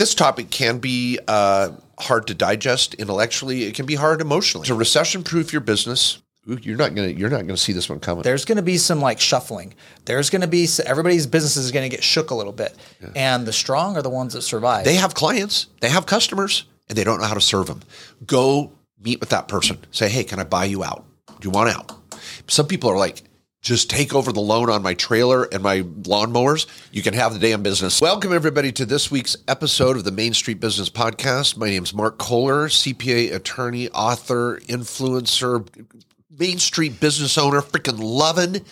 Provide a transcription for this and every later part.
This topic can be uh, hard to digest intellectually. It can be hard emotionally. To recession-proof your business, you're not gonna you're not gonna see this one coming. there's going to be some like shuffling. There's going to be everybody's business is going to get shook a little bit, and the strong are the ones that survive. They have clients, they have customers, and they don't know how to serve them. Go meet with that person. Say, hey, can I buy you out? Do you want out? Some people are like, just take over the loan on my trailer and my lawnmowers. You can have the damn business. Welcome, everybody, to this week's episode of the Main Street Business Podcast. My name is Mark Kohler, CPA, attorney, author, influencer, Main Street business owner, freaking loving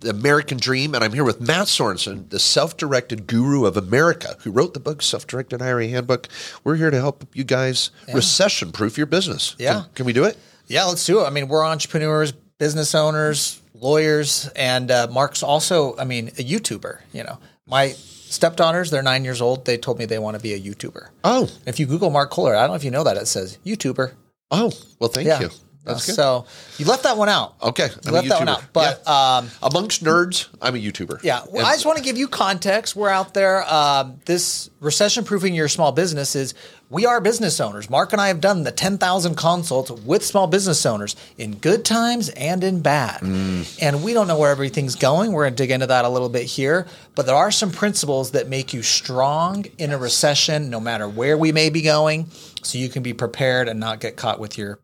the American Dream. And I'm here with Mat Sorensen, the self directed guru of America, who wrote the book Self Directed IRA Handbook. We're here to help you guys recession proof your business. Yeah. Can, can we do it? yeah, let's do it. I mean, we're entrepreneurs, business owners, lawyers, and uh, Mark's also, I mean, a YouTuber. You know, my stepdaughters, they're nine years old. They told me they want to be a YouTuber. Oh, If you Google Mark Kohler, I don't know if you know that it says YouTuber. oh, well, thank Yeah. you. That's good. So you left that one out. Okay, You I'm a left that one out. But um, Amongst nerds, I'm a YouTuber. Yeah, well, I just want to give you context. We're out there. Um, this recession proofing your small business is we are business owners. Mark and I have done the 10,000 consults with small business owners in good times and in bad. Mm. And we don't know where everything's going. We're going to dig into that a little bit here. But there are some principles that make you strong in a recession, no matter where we may be going, so you can be prepared and not get caught with your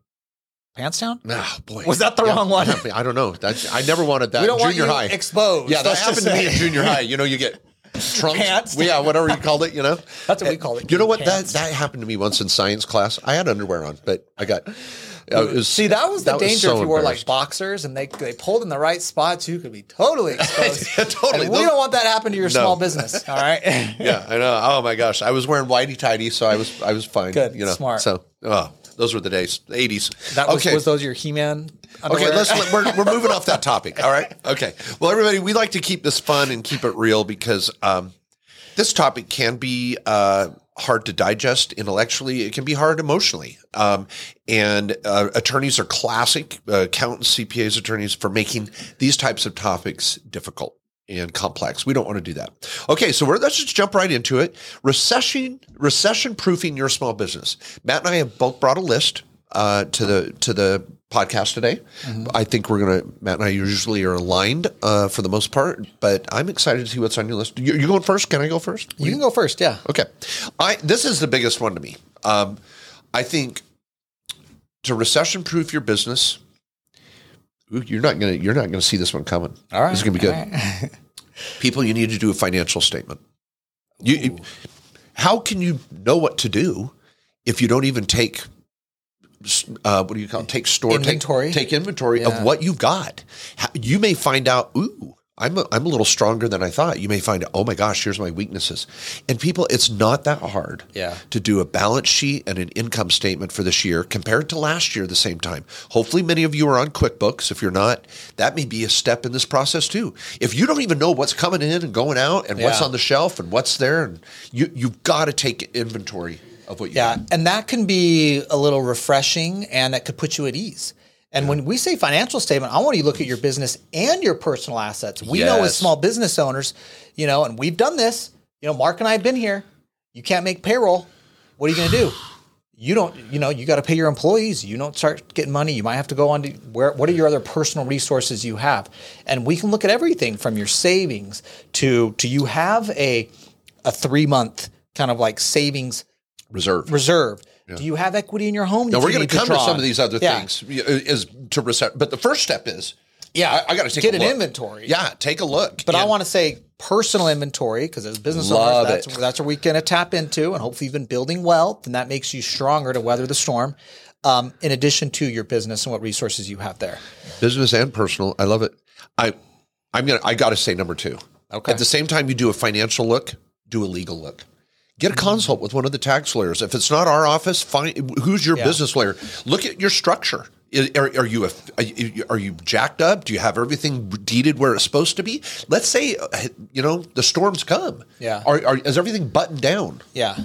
pants down. Ah, boy. Was that the wrong one? I don't know. That's, I never wanted that We don't in want junior you high. exposed. Yeah, that Let's happened to me in junior high. You know, you get trunks. Pants. Yeah, whatever you called it, you know? That's what we call it, You know what? That, pants. that happened to me once in science class. I had underwear on, but I got. Uh, was, See, that was the danger so if you wore like boxers and they they pulled in the right spots, you could be totally exposed. Yeah, totally. And we don't want that to happen to your small business. All right. yeah, I know. Oh my gosh, I was wearing whitey tighty, so I was I was fine. Good, you know. smart. So, oh, those were the days, the eighties. That was, okay. was those your He-Man? Okay, let's we're, we're moving off that topic. All right. Okay. Well, everybody, we like to keep this fun and keep it real because um, this topic can be uh, hard to digest intellectually. It can be hard emotionally. Um, and uh, attorneys are classic uh, accountants, CPAs, attorneys for making these types of topics difficult and complex. We don't want to do that. Okay, so we're, let's just jump right into it. Recession, recession proofing your small business. Mat and I have both brought a list uh, to the to the podcast today. I think we're gonna Mat and I usually are aligned uh, for the most part, but I'm excited to see what's on your list. You, you going first? Can I go first? You can go first. Yeah. Okay, I this is the biggest one to me. Um, I think to recession proof your business. You're not gonna you're not gonna see this one coming. All right. this is gonna be good. right. People, you need to do a financial statement. You, you- how can you know what to do if you don't even take uh, what do you call it? Take store take- Inventory. Take, inventory Yeah. of what you've got. How- You may find out, ooh, I'm a, I'm a little stronger than I thought. You may find oh my gosh, here's my weaknesses. And people, it's not that hard Yeah. to do a balance sheet and an income statement for this year compared to last year at the same time. Hopefully, many of you are on QuickBooks. If you're not, that may be a step in this process too. If you don't even know what's coming in and going out and what's on the shelf and what's there, and you you've got to take inventory of what you Yeah, and that can be a little refreshing, and that could put you at ease. And when we say financial statement, I want you to look at your business and your personal assets. We know as small business owners, you know, and we've done this. You know, Mark and I have been here. You can't make payroll. What are you going to do? You don't, you know, you got to pay your employees. You don't start getting money. You might have to go on to where, what are your other personal resources you have? And we can look at everything from your savings to, to you have a, a three month kind of like savings Reserve. reserve. Do you have equity in your home? Now we're going to come to some of these other Yeah. things is to reset. But the first step is, Yeah, I, I got to take get an look. inventory. Yeah, take a look. but I want to say personal inventory because as business owners, that's, it. that's where we can tap into, and hopefully you've been building wealth, and that makes you stronger to weather the storm. Um, in addition to your business and what resources you have there. business and personal. I love it. I I'm gonna I gotta say number two. Okay. At the same time you do a financial look, do a legal look. Get a mm-hmm. consult with one of the tax lawyers. If it's not our office, find who's your Yeah. business lawyer. Look at your structure. Are, are you a, are you- jacked up? Do you have everything deeded where it's supposed to be? Let's say you know the storms come. Yeah. Are, are is everything buttoned down? Yeah.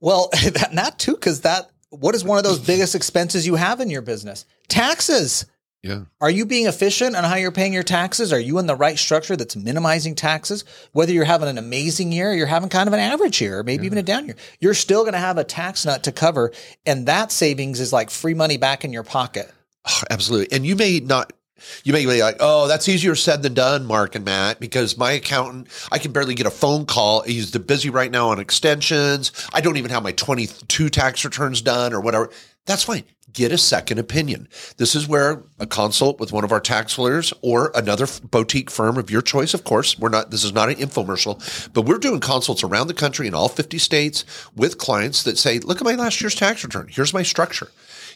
Well, that, that too, because that what is one of those biggest expenses you have in your business? Taxes. Yeah. Are you being efficient on how you're paying your taxes? Are you in the right structure that's minimizing taxes? Whether you're having an amazing year, or you're having kind of an average year, or maybe even a down year, you're still going to have a tax nut to cover. And that savings is like free money back in your pocket. Oh, absolutely. And you may not, you may be like, oh, that's easier said than done, Mark and Mat, because my accountant, I can barely get a phone call. He's busy right now on extensions. I don't even have my 22 tax returns done or whatever. That's fine. Get a second opinion. This is where a consult with one of our tax lawyers or another boutique firm of your choice, of course. We're not, this is not an infomercial, but we're doing consults around the country in all 50 states with clients that say, look at my last year's tax return. Here's my structure.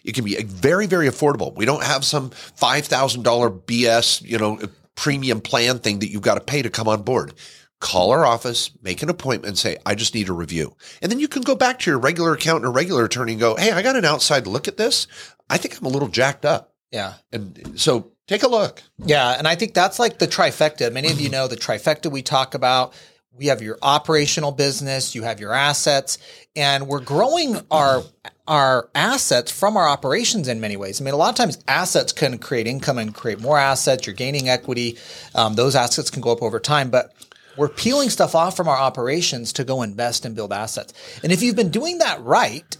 It can be very, very affordable. We don't have some $5,000 BS, you know, premium plan thing that you've got to pay to come on board. Call our office, make an appointment, say, I just need a review. And then you can go back to your regular accountant or regular attorney and go, Hey, I got an outside look at this. I think I'm a little jacked up. Yeah. And so take a look. Yeah. And I think that's like the trifecta. Many of you know the trifecta we talk about. We have your operational business, you have your assets, and we're growing our our assets from our operations in many ways. I mean, a lot of times assets can create income and create more assets. You're gaining equity. Um, those assets can go up over time, but we're peeling stuff off from our operations to go invest and build assets. And if you've been doing that right,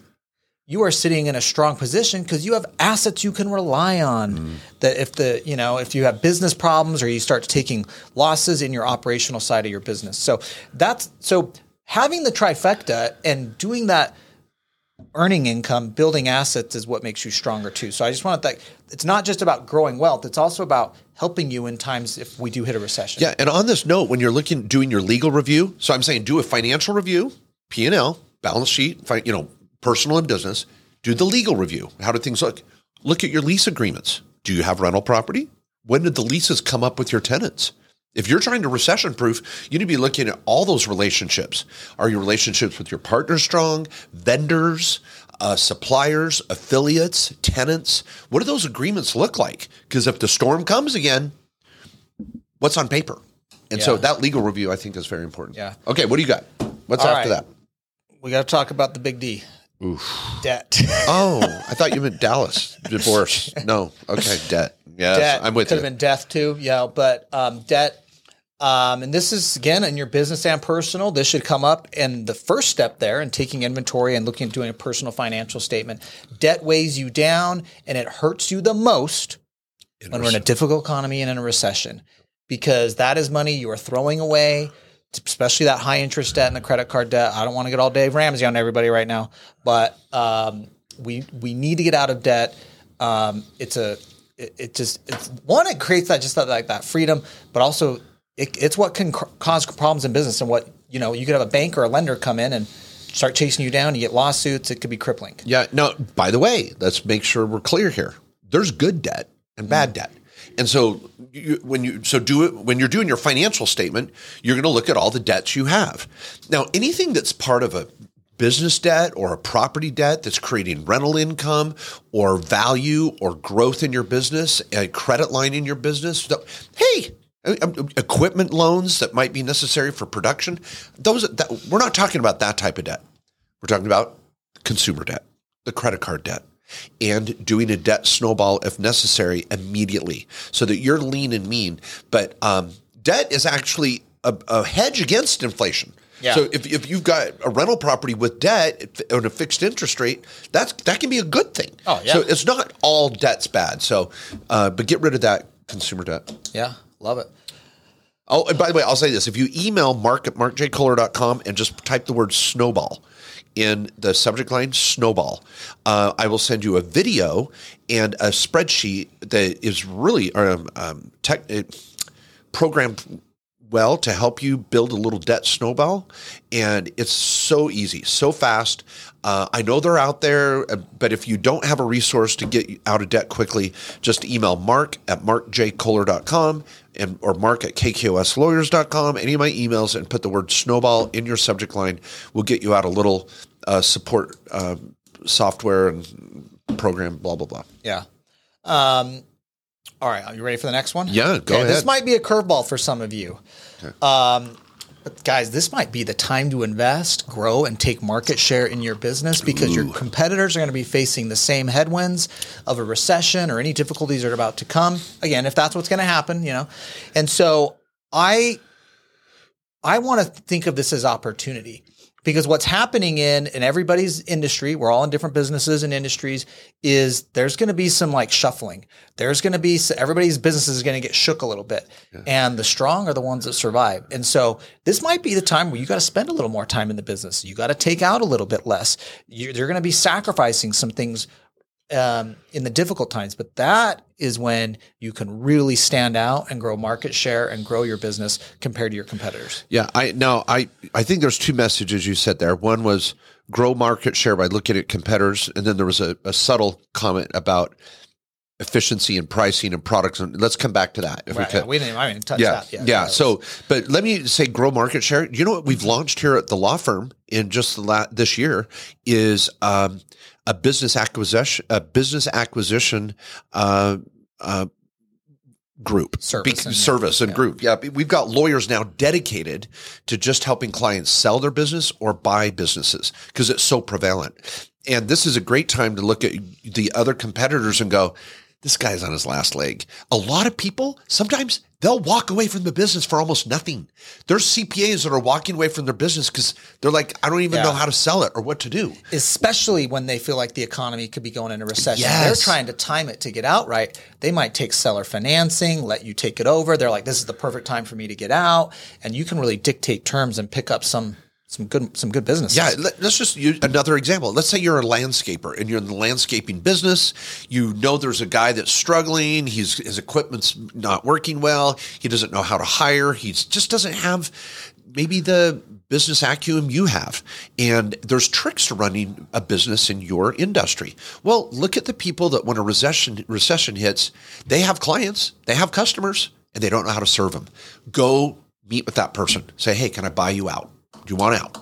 you are sitting in a strong position because you have assets you can rely on. Mm. That if the you know if you have business problems or you start taking losses in your operational side of your business, so that's so having the trifecta and doing that earning income, building assets is what makes you stronger too. So I just want to think it's not just about growing wealth, it's also about helping you in times if we do hit a recession. Yeah, and on this note, when you're looking doing your legal review, so I'm saying do a financial review, P&L, balance sheet, you know, personal and business, do the legal review. How do things look? Look at your lease agreements. Do you have rental property? When did the leases come up with your tenants? If you're trying to recession proof, you need to be looking at all those relationships. Are your relationships with your partner strong? Vendors, uh, suppliers, affiliates, tenants? What do those agreements look like? Because if the storm comes again, what's on paper? And yeah. so that legal review, I think, is very important. Yeah. Okay, what do you got? What's all after right. that? We got to talk about the big D. Oof. Debt. oh, I thought you meant Dallas divorce. No, okay, debt. Yes, debt. I'm with Could you. Could have been death too. Yeah, but um, debt um, and this is again in your business and personal. This should come up in the first step there in taking inventory and looking at doing a personal financial statement. Debt weighs you down and it hurts you the most in when we're in a difficult economy and in a recession because that is money you are throwing away, especially that high interest debt and the credit card debt. I don't want to get all Dave Ramsey on everybody right now, but um, we we need to get out of debt. Um, it's a it, it just it's one it creates that just that, like that freedom, but also it, it's what can cause problems in business and what you know you could have a bank or a lender come in and start chasing you down you get lawsuits it could be crippling. Yeah no by the way let's make sure we're clear here. There's good debt and bad mm. debt. And so you, when you so do it when you're doing your financial statement you're going to look at all the debts you have. Now anything that's part of a business debt or a property debt that's creating rental income or value or growth in your business a credit line in your business hey equipment loans that might be necessary for production. Those that, we're not talking about that type of debt. We're talking about consumer debt, the credit card debt, and doing a debt snowball if necessary immediately, so that you're lean and mean. But um, debt is actually a, a hedge against inflation. Yeah. So if, if you've got a rental property with debt on a fixed interest rate, that's that can be a good thing. Oh yeah. So it's not all debt's bad. So, uh, but get rid of that consumer debt. Yeah. Love it. Oh, and by the way, I'll say this. If you email mark at markjkohler.com and just type the word snowball in the subject line, snowball, uh, I will send you a video and a spreadsheet that is really um, um, tech, programmed well to help you build a little debt snowball. And it's so easy, so fast. Uh, I know they're out there, uh, but if you don't have a resource to get out of debt quickly, just email mark at markjkohler.com and, or mark at kkOSlawyers.com, any of my emails, and put the word snowball in your subject line. We'll get you out a little uh, support uh, software and program, blah, blah, blah. Yeah. Um, all right, are you ready for the next one? Yeah, go okay, ahead. This might be a curveball for some of you. Okay. Um, But guys, this might be the time to invest, grow, and take market share in your business because your competitors are going to be facing the same headwinds of a recession or any difficulties that are about to come. Again, if that's what's going to happen, you know. And so I I want to think of this as opportunity because what's happening in in everybody's industry we're all in different businesses and industries is there's going to be some like shuffling. There's going to be everybody's business is going to get shook a little bit yeah. and the strong are the ones that survive. And so this might be the time where you got to spend a little more time in the business. You got to take out a little bit less. You're, you're going to be sacrificing some things um, in the difficult times. But that is when you can really stand out and grow market share and grow your business compared to your competitors. Yeah, I now I I think there's two messages you said there. One was grow market share by looking at competitors, and then there was a, a subtle comment about efficiency and pricing and products. And let's come back to that if right, we could. Yeah, we didn't, I touch yeah, that. Yeah. yeah. So, but let me say grow market share. You know what we've launched here at the law firm in just the la- this year is um, a business acquisition, a business acquisition, uh, uh, group service, Be- and, service and yeah. group yeah we've got lawyers now dedicated to just helping clients sell their business or buy businesses because it's so prevalent and this is a great time to look at the other competitors and go this guy's on his last leg. A lot of people, sometimes they'll walk away from the business for almost nothing. There's CPAs that are walking away from their business because they're like, I don't even yeah. know how to sell it or what to do. Especially when they feel like the economy could be going into recession. Yes. They're trying to time it to get out right. They might take seller financing, let you take it over. They're like, this is the perfect time for me to get out. And you can really dictate terms and pick up some some good some good business. Yeah, let, us just use another example. Let's say you're a landscaper and you're in the landscaping business. You know there's a guy that's struggling. He's his equipment's not working well. He doesn't know how to hire. He just doesn't have maybe the business acumen you have. And there's tricks to running a business in your industry. Well, look at the people that when a recession recession hits, they have clients, they have customers, and they don't know how to serve them. Go meet with that person. Say, "Hey, can I buy you out?" Do you want out?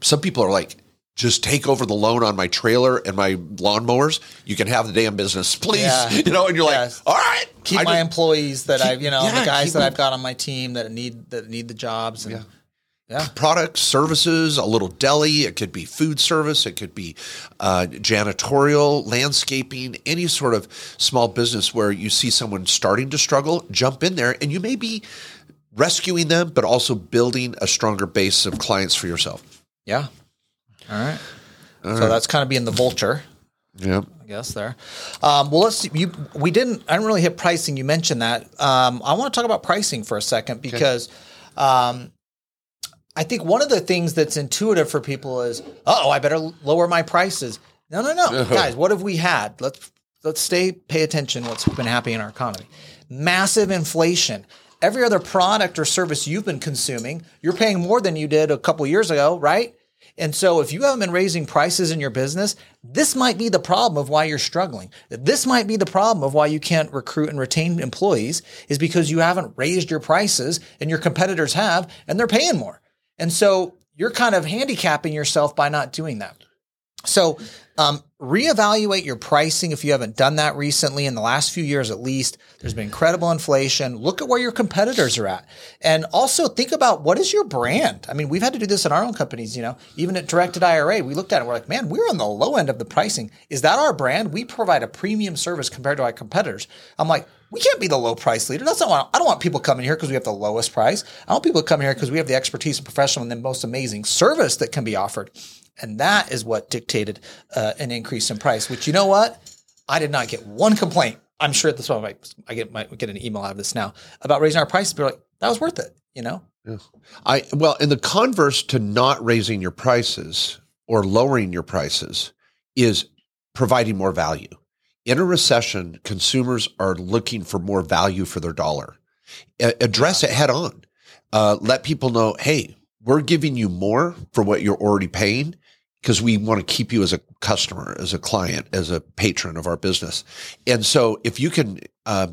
Some people are like, just take over the loan on my trailer and my lawnmowers. You can have the damn business, please. Yeah. You know, and you're yes. like, all right, keep I my just, employees that I've, you know, yeah, the guys that I've got on my team that need that need the jobs. And, yeah. Yeah. Products, services, a little deli. It could be food service. It could be uh, janitorial, landscaping, any sort of small business where you see someone starting to struggle. Jump in there, and you may be rescuing them, but also building a stronger base of clients for yourself. Yeah. All right. All so right. that's kind of being the vulture. Yeah. I guess there. Um, well, let's see. You, we didn't, I didn't really hit pricing. You mentioned that. Um, I want to talk about pricing for a second because okay. um, I think one of the things that's intuitive for people is, oh, I better lower my prices. No, no, no. Guys, what have we had? Let's, let's stay, pay attention what's been happening in our economy. Massive inflation every other product or service you've been consuming, you're paying more than you did a couple years ago, right? And so if you haven't been raising prices in your business, this might be the problem of why you're struggling. This might be the problem of why you can't recruit and retain employees is because you haven't raised your prices and your competitors have and they're paying more. And so you're kind of handicapping yourself by not doing that. So um, reevaluate your pricing if you haven't done that recently in the last few years at least. There's been incredible inflation. Look at where your competitors are at. And also think about what is your brand? I mean, we've had to do this in our own companies, you know, even at Directed IRA, we looked at it, we're like, man, we're on the low end of the pricing. Is that our brand? We provide a premium service compared to our competitors. I'm like, we can't be the low price leader. That's not what I don't want people coming here because we have the lowest price. I want people to come here because we have the expertise and professional and the most amazing service that can be offered. And that is what dictated uh, an increase in price, which you know what? I did not get one complaint. I'm sure at this point I, get might get an email out of this now about raising our prices. But like, that was worth it, you know? Yeah. I well, in the converse to not raising your prices or lowering your prices is providing more value. In a recession, consumers are looking for more value for their dollar. A- address it head on. Uh, let people know, hey, we're giving you more for what you're already paying because we want to keep you as a customer, as a client, as a patron of our business. And so if you can, uh,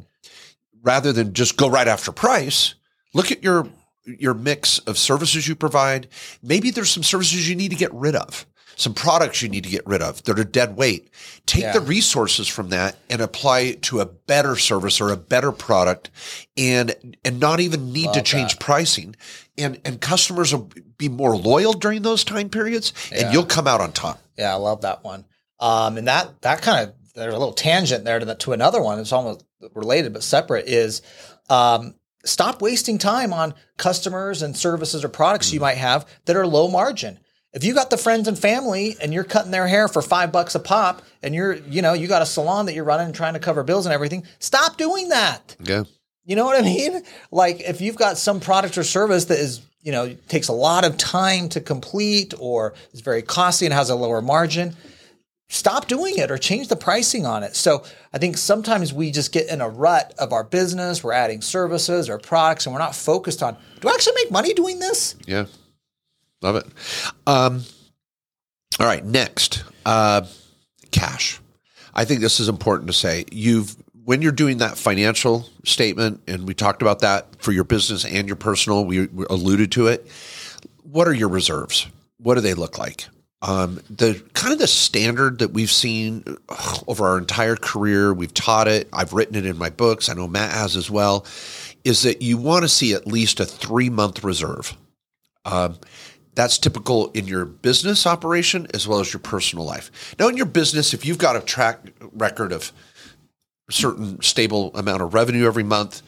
rather than just go right after price, look at your your mix of services you provide. Maybe there's some services you need to get rid of, some products you need to get rid of that are dead weight. Take yeah. the resources from that and apply it to a better service or a better product and and not even need Love to change that. pricing and and customers will be more loyal during those time periods, and Yeah. you'll come out on top. Yeah, I love that one. Um, and that that kind of there's a little tangent there to the, to another one. It's almost related but separate. Is um, stop wasting time on customers and services or products you might have that are low margin. If you got the friends and family and you're cutting their hair for five bucks a pop, and you're you know you got a salon that you're running and trying to cover bills and everything, stop doing that. Yeah. You know what I mean? Like if you've got some product or service that is, you know, takes a lot of time to complete or is very costly and has a lower margin, stop doing it or change the pricing on it. So I think sometimes we just get in a rut of our business, we're adding services or products and we're not focused on do I actually make money doing this? Yeah. Love it. Um, all right. Next, uh, cash. I think this is important to say. You've, when you're doing that financial statement, and we talked about that for your business and your personal, we, we alluded to it. What are your reserves? What do they look like? Um, the kind of the standard that we've seen ugh, over our entire career, we've taught it. I've written it in my books. I know Mat has as well. Is that you want to see at least a three month reserve. Um, that's typical in your business operation as well as your personal life. Now, in your business, if you've got a track record of certain stable amount of revenue every month,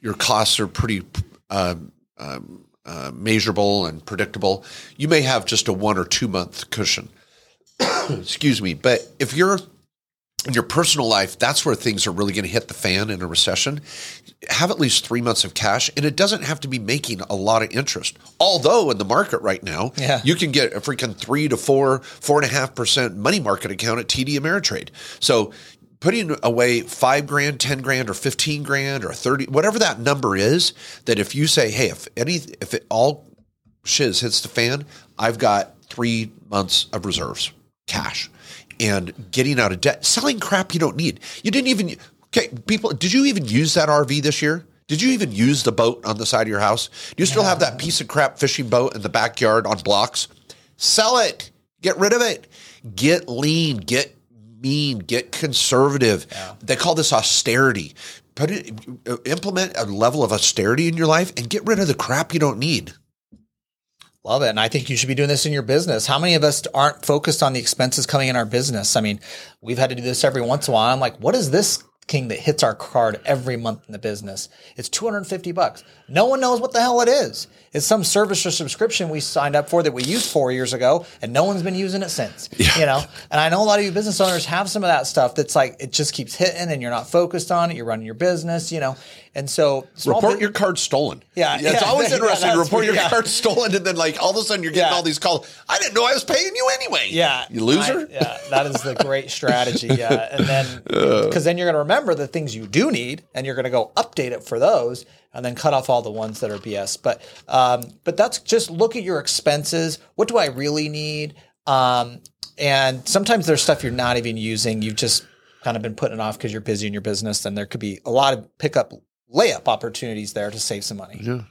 your costs are pretty um, um, uh, measurable and predictable. You may have just a one or two month cushion. Excuse me. But if you're in your personal life, that's where things are really going to hit the fan in a recession. Have at least three months of cash, and it doesn't have to be making a lot of interest. Although in the market right now, Yeah. you can get a freaking three to four, four and a half percent money market account at TD Ameritrade. So putting away five grand, ten grand, or fifteen grand, or thirty, whatever that number is, that if you say, hey, if any, if it all shiz hits the fan, I've got three months of reserves, cash, and getting out of debt, selling crap you don't need. You didn't even okay, people. Did you even use that RV this year? Did you even use the boat on the side of your house? Do you still have that piece of crap fishing boat in the backyard on blocks? Sell it. Get rid of it. Get lean. Get mean. Get conservative. They call this austerity. Put it, implement a level of austerity in your life and get rid of the crap you don't need. Love it. And I think you should be doing this in your business. How many of us aren't focused on the expenses coming in our business? I mean, we've had to do this every once in a while. I'm like, what is this king that hits our card every month in the business? It's 250 bucks. No one knows what the hell it is. It's some service or subscription we signed up for that we used four years ago and no one's been using it since. You know, and I know a lot of you business owners have some of that stuff that's like it just keeps hitting and you're not focused on it. You're running your business, you know. And so report bu- your card stolen. Yeah, it's yeah, always yeah, interesting to report your yeah. card stolen, and then like all of a sudden you're getting Yeah. all these calls. I didn't know I was paying you anyway. Yeah. you loser. I- yeah, that is the great strategy. Yeah. And then, uh. because then you're going to remember the things you do need and you're going to go update it for those and then cut off all the ones that are BS. But, um, but that's just look at your expenses. What do I really need? Um, and sometimes there's stuff you're not even using. You've just kind of been putting it off because you're busy in your business. Then there could be a lot of pickup layup opportunities there to save some money. yeah.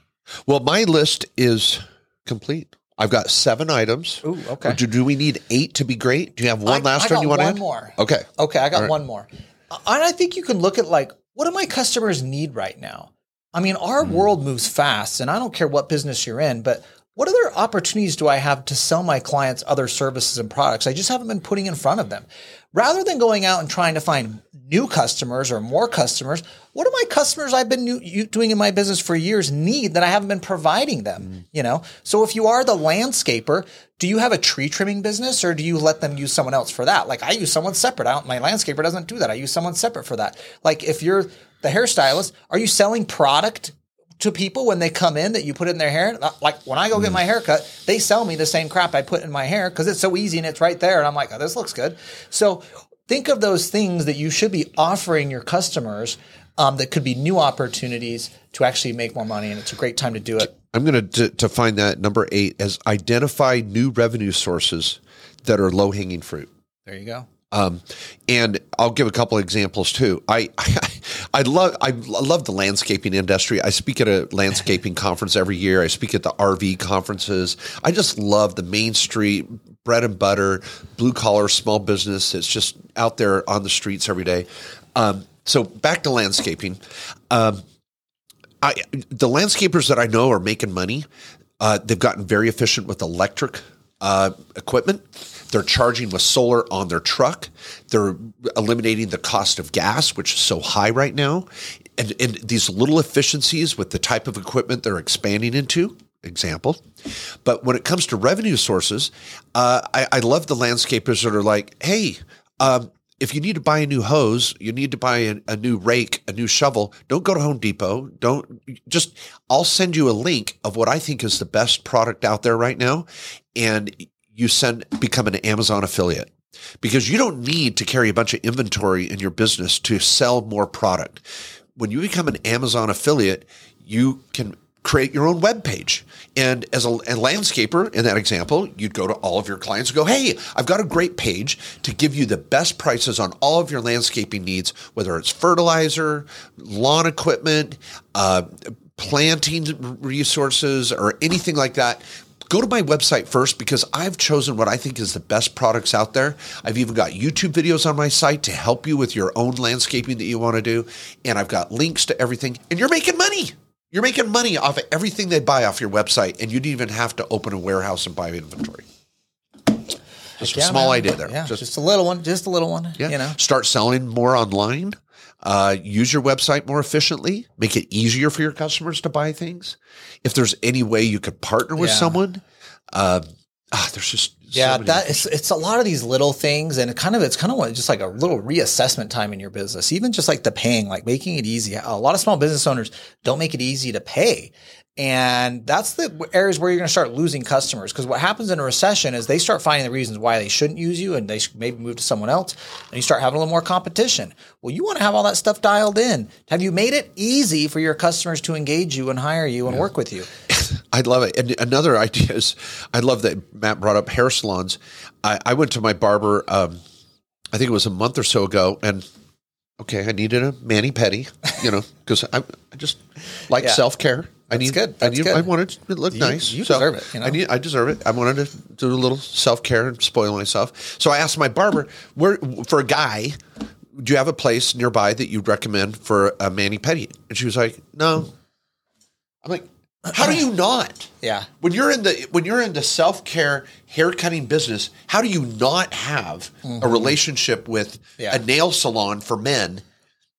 Well, my list is complete. I've got seven items. Ooh, okay. Do, do we need eight to be great? Do you have one I- last I one you want to one add? more. Okay. Okay, I got right. one more. And I think you can look at like, what do my customers need right now? I mean, our Hmm. world moves fast, and I don't care what business you're in, but what other opportunities do I have to sell my clients other services and products? I just haven't been putting in front of them. Rather than going out and trying to find new customers or more customers, what do my customers I've been new, doing in my business for years need that I haven't been providing them? You know, so if you are the landscaper, do you have a tree trimming business or do you let them use someone else for that? Like I use someone separate. I don't, my landscaper doesn't do that. I use someone separate for that. Like if you're the hairstylist, are you selling product to people when they come in that you put in their hair? Like when I go get my hair cut, they sell me the same crap I put in my hair because it's so easy and it's right there. And I'm like, oh, this looks good. So think of those things that you should be offering your customers um, that could be new opportunities to actually make more money. And it's a great time to do it. I'm going to to find that number eight as identify new revenue sources that are low hanging fruit. There you go. Um, and I'll give a couple of examples too. I, I, I love, I love the landscaping industry. I speak at a landscaping conference every year. I speak at the RV conferences. I just love the Main Street bread and butter, blue collar small business. that's just out there on the streets every day. Um, so back to landscaping. Um, I, the landscapers that I know are making money. Uh, they've gotten very efficient with electric uh, equipment. They're charging with solar on their truck. They're eliminating the cost of gas, which is so high right now. And, and these little efficiencies with the type of equipment they're expanding into, example. But when it comes to revenue sources, uh, I, I love the landscapers that are like, hey, um, if you need to buy a new hose, you need to buy a, a, new rake, a new shovel, don't go to Home Depot. Don't just, I'll send you a link of what I think is the best product out there right now. And you send, become an Amazon affiliate because you don't need to carry a bunch of inventory in your business to sell more product. When you become an Amazon affiliate, you can create your own web page. And as a, a, landscaper in that example, you'd go to all of your clients and go, Hey, I've got a great page to give you the best prices on all of your landscaping needs, whether it's fertilizer, lawn equipment, uh, planting resources, or anything like that. Go to my website first because I've chosen what I think is the best products out there. I've even got YouTube videos on my site to help you with your own landscaping that you want to do. And I've got links to everything, and you're making money. You're making money off of everything they buy off your website, and you didn't even have to open a warehouse and buy inventory. Just yeah, a small man. idea there. Yeah, just, just, a little one. Just a little one. Yeah. You know, start selling more online. Uh, use your website more efficiently. Make it easier for your customers to buy things. If there's any way you could partner with yeah. someone, uh, ah, there's just yeah, so that it's it's a lot of these little things, and it kind of it's kind of just like a little reassessment time in your business. Even just like the paying, like making it easy. A lot of small business owners don't make it easy to pay, and that's the areas where you're going to start losing customers. Because what happens in a recession is they start finding the reasons why they shouldn't use you, and they maybe move to someone else, and you start having a little more competition. Well, you want to have all that stuff dialed in. Have you made it easy for your customers to engage you and hire you and yeah. work with you? I love it. And another idea is, I love that Mat brought up hair salons. I, I went to my barber, um, I think it was a month or so ago, and okay, I needed a mani pedi, you know, because I, I, just like yeah. self care. I need good. That's I need. Good. I wanted to look you, nice. You so deserve it. You know? I need. I deserve it. I wanted to do a little self care and spoil myself. So I asked my barber, "Where for a guy? Do you have a place nearby that you'd recommend for a mani pedi?" And she was like, "No." I'm like, how do you not? Yeah. When you're in the when you're in the self care hair cutting business, how do you not have mm-hmm. a relationship with yeah. a nail salon for men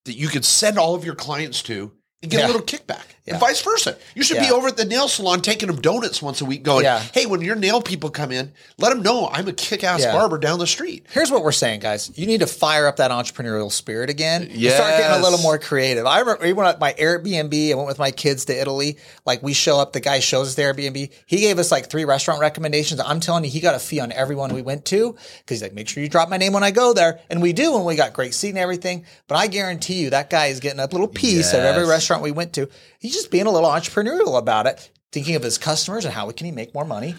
that you could send all of your clients to and get yeah. a little kickback? Yeah. And vice versa. You should yeah. be over at the nail salon taking them donuts once a week going, yeah. hey, when your nail people come in, let them know I'm a kick ass barber down the street. Here's what we're saying, guys. You need to fire up that entrepreneurial spirit again. Yes. Start getting a little more creative. I remember even at my Airbnb, I went with my kids to Italy. Like we show up, the guy shows us the Airbnb. He gave us like three restaurant recommendations. I'm telling you, he got a fee on everyone we went to because he's like, make sure you drop my name when I go there. And we do, and we got great seat and everything. But I guarantee you, that guy is getting a little piece yes. of every restaurant we went to. He's just being a little entrepreneurial entrepreneurial about it, thinking of his customers and how can he make more money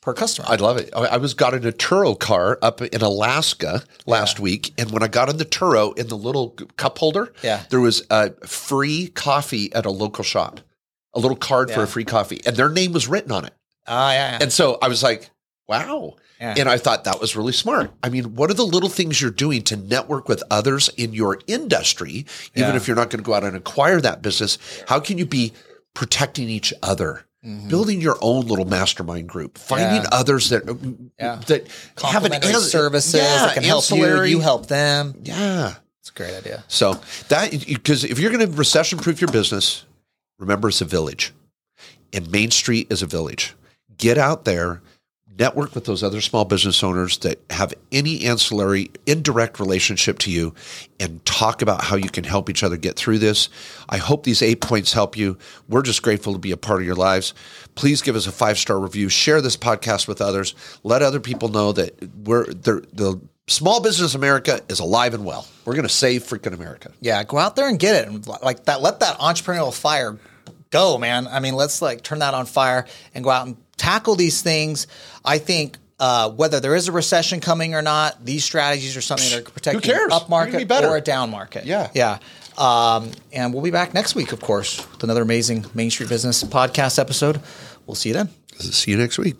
per customer. I love it. I was got in a Turo car up in Alaska last yeah. week, and when I got in the Turo in the little cup holder, yeah. there was a free coffee at a local shop, a little card yeah. for a free coffee, and their name was written on it. Ah, yeah, yeah. And so I was like, wow. Yeah. And I thought that was really smart. I mean, what are the little things you're doing to network with others in your industry, even if you're not going to go out and acquire that business? How can you be protecting each other. Mm-hmm. Building your own little mastermind group, finding yeah. others that yeah. that have an an, services yeah, that can help you, you help them. Yeah, it's a great idea. So that because if you're going to recession proof your business, remember it's a village, and Main Street is a village. Get out there, network with those other small business owners that have any ancillary indirect relationship to you and talk about how you can help each other get through this. I hope these eight points help you. We're just grateful to be a part of your lives. Please give us a five star review, share this podcast with others, let other people know that we're the small business America is alive and well. We're going to save freaking America. Yeah, go out there and get it. Like that, let that entrepreneurial fire go, man. I mean, let's like turn that on fire and go out and tackle these things. I think uh, whether there is a recession coming or not, these strategies are something that are protecting up market or a down market. Yeah. Yeah. Um, and we'll be back next week, of course, with another amazing Main Street Business podcast episode. We'll see you then. See you next week.